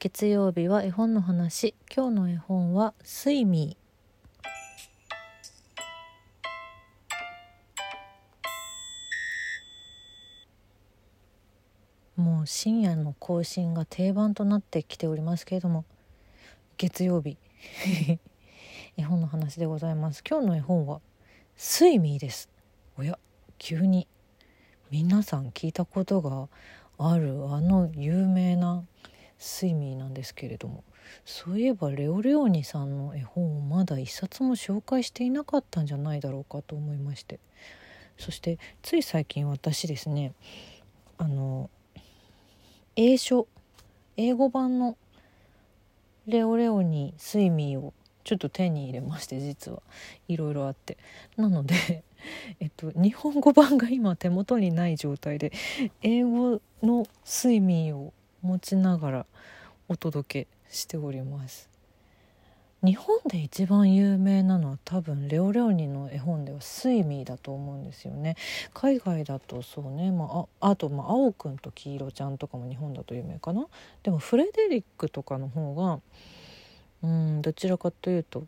月曜日は絵本の話。今日の絵本は「スイミー」もう深夜の更新が定番となってきておりますけれども月曜日。絵本の話でございます。今日の絵本は「スイミー」です。おや急に。皆さん聞いたことがあるあの有名なスイミーなんですけれどもそういえばレオレオニさんの絵本をまだ一冊も紹介していなかったんじゃないだろうかと思いまして。そしてつい最近私ですねあの英書英語版のレオレオニスイミーをちょっと手に入れまして実は。いろいろあって。なのでえっと日本語版が今手元にない状態で英語のスイミーを持ちながらお届けしております。日本で一番有名なのは多分レオレオニの絵本ではスイミーだと思うんですよね。海外だとそうね、まあ、あと、まあ、青くんと黄色ちゃんとかも日本だと有名かな。でもフレデリックとかの方がうんどちらかというと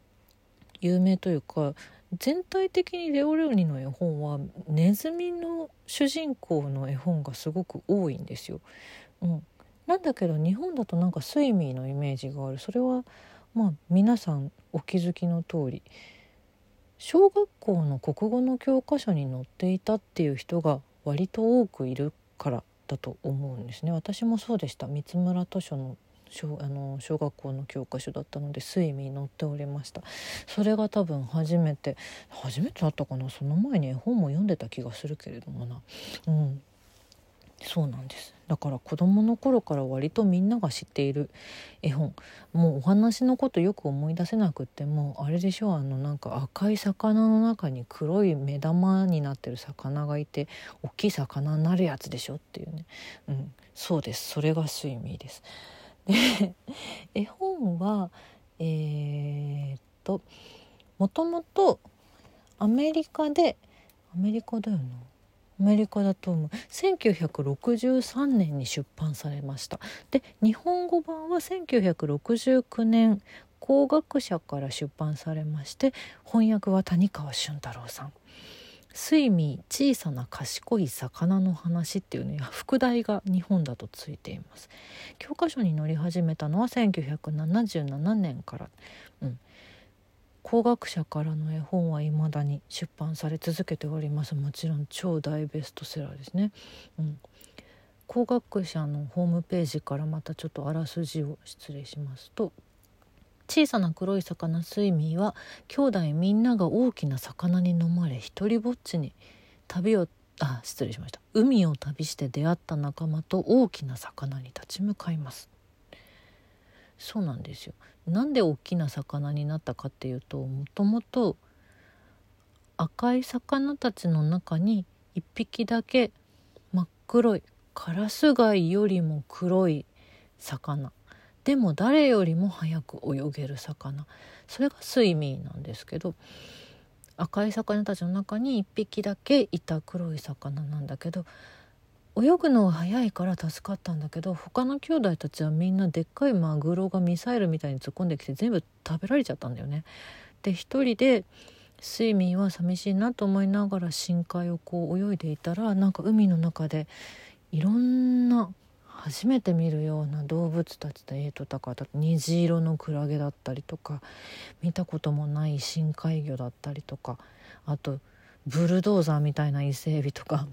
有名というか全体的にレオレオニの絵本はネズミの主人公の絵本がすごく多いんですよ。うん、なんだけど日本だとなんかスイミーのイメージがある。それはまあ皆さんお気づきの通り小学校の国語の教科書に載っていたっていう人が割と多くいるからだと思うんですね。私もそうでした。三村図書の小あの小学校の教科書だったのでスイミー載っておりました。それが多分初めて初めてだったかな。その前に絵本も読んでた気がするけれどもな。うん。そうなんです。だから子どもの頃から割とみんなが知っている絵本。もうお話のことよく思い出せなくってもあれでしょあのなんか赤い魚の中に黒い目玉になってる魚がいて大きい魚になるやつでしょっていうね、うん、そうです。それがスイミーです。で絵本はえー、っともともとアメリカでアメリカだよな。メリカだと思う。1963年に出版されました。で日本語版は1969年工学者から出版されまして翻訳は谷川俊太郎さん「スイミー小さな賢い魚の話」っていうね副題が日本だとついています。教科書に載り始めたのは1977年から、うん、工学者からの絵本は未だに出版され続けております。もちろん超大ベストセラーですね、うん、工学者のホームページからまたちょっとあらすじを失礼しますと小さな黒い魚スイミーは兄弟みんなが大きな魚に飲まれ一りぼっちに旅をあ失礼しました。海を旅して出会った仲間と大きな魚に立ち向かいます。そうなんですよ。なんで大きな魚になったかっていうともともと赤い魚たちの中に1匹だけ真っ黒いカラス貝よりも黒い魚。でも誰よりも早く泳げる魚。それがスイミーなんですけど赤い魚たちの中に1匹だけいた黒い魚なんだけど泳ぐのが早いから助かったんだけど他の兄弟たちはみんなでっかいマグロがミサイルみたいに突っ込んできて全部食べられちゃったんだよね。で一人でスイミーは寂しいなと思いながら深海をこう泳いでいたらなんか海の中でいろんな初めて見るような動物たちとえーとだから虹色のクラゲだったりとか見たこともない深海魚だったりとかあとブルドーザーみたいな伊勢エビとか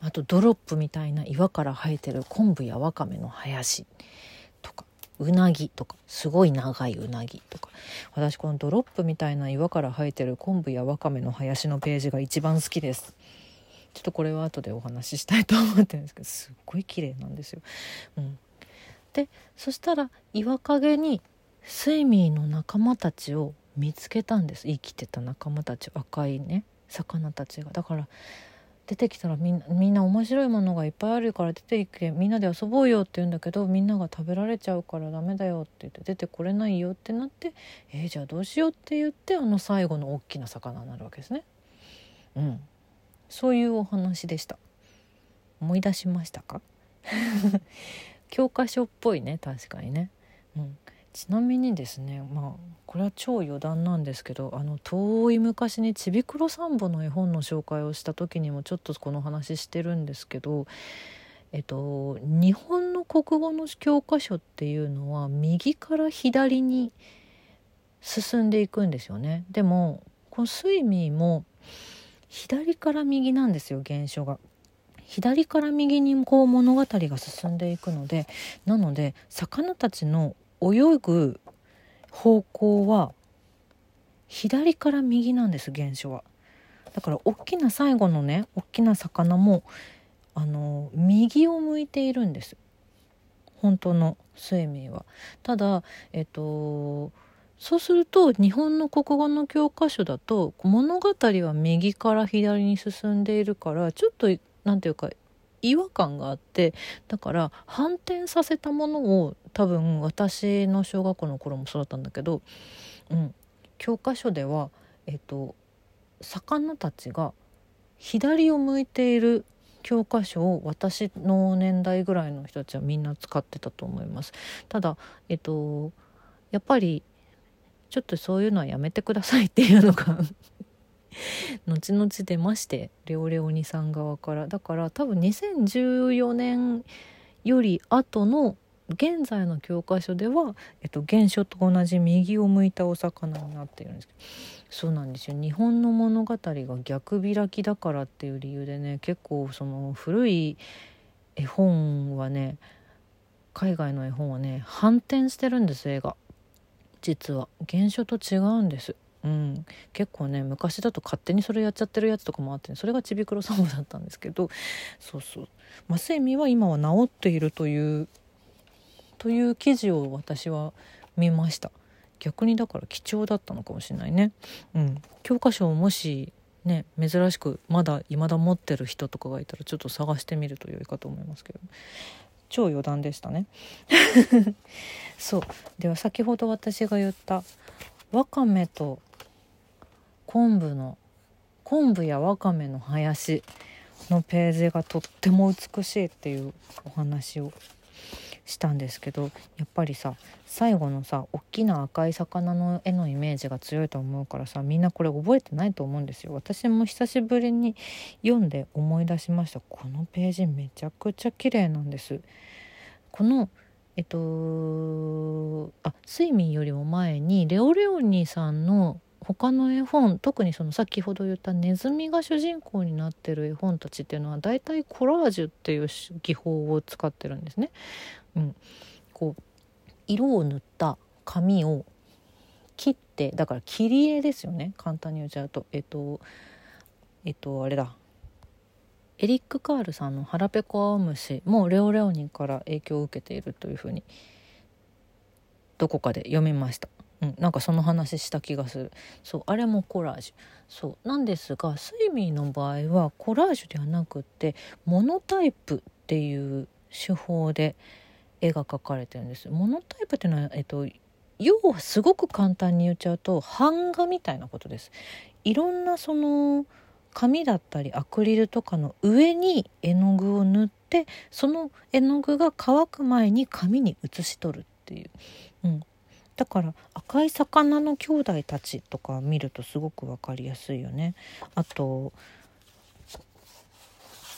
あとドロップみたいな岩から生えてる昆布やわかめの林。とかうなぎとかすごい長いうなぎとか。私このドロップみたいな岩から生えてる昆布やわかめの林のページが一番好きです。ちょっとこれは後でお話ししたいと思ってるんですけどすっごい綺麗なんですよ、うん、でそしたら岩陰にスイミーの仲間たちを見つけたんです。生きてた仲間たち赤いね魚たちが。だから出てきたらみんなみんな面白いものがいっぱいあるから出ていけみんなで遊ぼうよって言うんだけどみんなが食べられちゃうからダメだよって言って出てこれないよってなってえー、じゃあどうしようって言ってあの最後の大きな魚になるわけですね。うん、そういうお話でした。思い出しましたか？教科書っぽいね確かにね、うん、ちなみにですねまあこれは超余談なんですけどあの遠い昔にちびくろサンボの絵本の紹介をした時にもちょっとこの話してるんですけどえっと日本の国語の教科書っていうのは右から左に進んでいくんですよねでもこのスイミーも左から右なんですよ原書が。左から右にこう物語が進んでいくのでなので魚たちの泳ぐ方向は左から右なんです原書は。だから大きな最後のね大きな魚もあの右を向いているんです本当の睡眠は。ただえっとそうすると日本の国語の教科書だと物語は右から左に進んでいるからちょっと何て言うか違和感があってだから反転させたものを多分私の小学校の頃もそうだったんだけど、うん、教科書では、えっと、魚たちが左を向いている教科書を私の年代ぐらいの人たちはみんな使ってたと思います。ただ、えっと、やっぱりちょっとそういうのはやめてくださいっていうのが 後々出ましてレオレオニさん側からだから多分2014年より後の現在の教科書では、えっと、原書と同じ右を向いたお魚になっているんですけどそうなんですよ。日本の物語が逆開きだからっていう理由でね結構その古い絵本はね海外の絵本はね反転してるんです映画。実は。原書と違うんです。うん、結構ね昔だと勝手にそれやっちゃってるやつとかもあって、ね、それがちびくろサンボだったんですけどそうそう。麻酔は今は治っているというという記事を私は見ました。逆にだから貴重だったのかもしれないね、うん、教科書をもしね珍しくまだ未だ持ってる人とかがいたらちょっと探してみると良いかと思いますけど。超余談でしたね。そう。では先ほど私が言ったわかめと昆布の昆布やわかめの林のページがとっても美しいっていうお話をしたんですけどやっぱりさ最後のさ大きな赤い魚の絵のイメージが強いと思うからさみんなこれ覚えてないと思うんですよ。私も久しぶりに読んで思い出しました。このページめちゃくちゃ綺麗なんです。このえっとあ睡眠よりも前にレオレオニーさんの他の絵本特にその先ほど言ったネズミが主人公になってる絵本たちっていうのは大体コラージュっていう技法を使ってるんですね。うん、こう色を塗った紙を切ってだから切り絵ですよね簡単に言っちゃうとえっとえっとあれだエリック・カールさんの「腹ペコアオムシ」もレオレオニンから影響を受けているというふうにどこかで読みました。うん、なんかその話した気がする。そうあれもコラージュ。そうなんですがスイミーの場合はコラージュではなくってモノタイプっていう手法で絵が描かれてるんです。モノタイプっていうのは、えっと、要はすごく簡単に言っちゃうと版画みたいなことです。いろんなその紙だったりアクリルとかの上に絵の具を塗ってその絵の具が乾く前に紙に写し取るっていう、うん、だから赤い魚の兄弟たちとか見るとすごく分かりやすいよね。あと、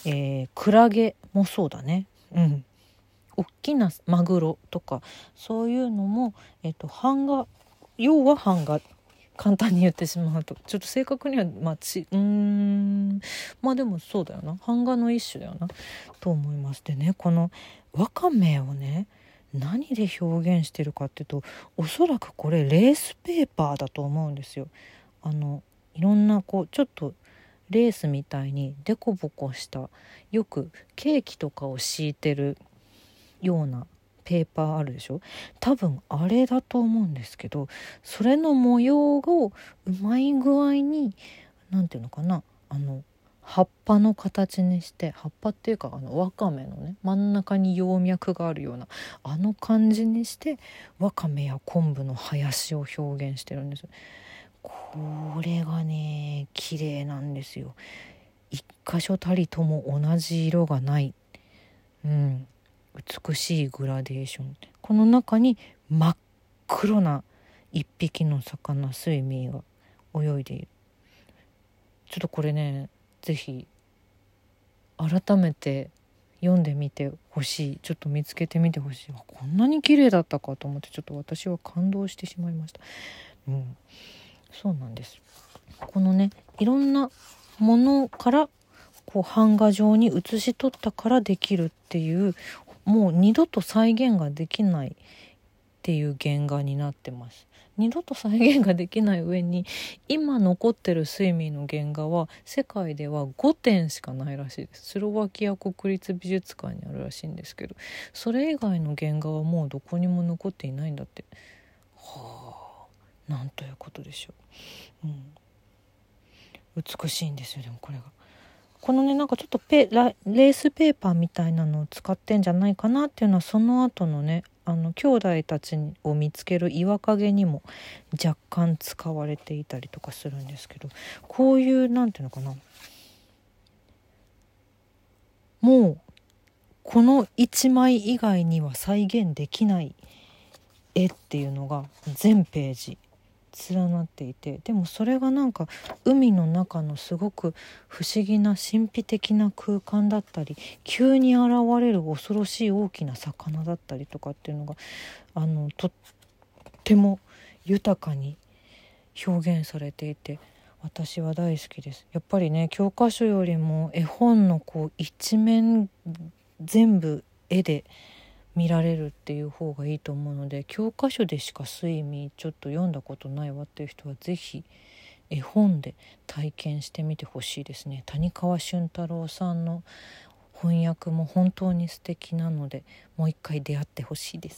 えー、クラゲもそうだね。うん。大きなマグロとかそういうのも、えーと、版画要は版画簡単に言ってしまうとちょっと正確にはまあちうんまあでもそうだよな版画の一種だよなと思いますでねこのわかめをね何で表現してるかっていうとおそらくこれレースペーパーだと思うんですよ。あのいろんなこうちょっとレースみたいにデコボコしたよくケーキとかを敷いてるようなペーパーあるでしょ？多分あれだと思うんですけどそれの模様をうまい具合に何て言うのかな？あの葉っぱの形にして葉っぱっていうかあのわかめのね真ん中に葉脈があるようなあの感じにしてわかめや昆布の林を表現してるんですこれがね綺麗なんですよ。一箇所たりとも同じ色がない。うん。美しいグラデーション。この中に真っ黒な一匹の魚スイミーが泳いでいる。ちょっとこれね是非改めて読んでみてほしい。ちょっと見つけてみてほしい。こんなに綺麗だったかと思ってちょっと私は感動してしまいました。うん、そうなんです。このねいろんなものからこう版画状に写し取ったからできるっていうもう二度と再現ができないっていう原画になってます。二度と再現ができない上に今残ってるスイミーの原画は世界では5点しかないらしいです。スロバキア国立美術館にあるらしいんですけどそれ以外の原画はもうどこにも残っていないんだって。はあなんということでしょう、うん、美しいんですよでもこれが。このねなんかちょっとペレースペーパーみたいなのを使ってんじゃないかなっていうのはその後のねあの兄弟たちを見つける岩陰にも若干使われていたりとかするんですけどこういう何て言うのかな。もうこの1枚以外には再現できない絵っていうのが全ページ。連なっていてでもそれがなんか海の中のすごく不思議な神秘的な空間だったり急に現れる恐ろしい大きな魚だったりとかっていうのがあのとっても豊かに表現されていて私は大好きです。やっぱりね教科書よりも絵本のこう一面全部絵で見られるっていう方がいいと思うので教科書でしか睡眠ちょっと読んだことないわっていう人は是非絵本で体験してみてほしいですね。谷川俊太郎さんの翻訳も本当に素敵なのでもう一回出会ってほしいです。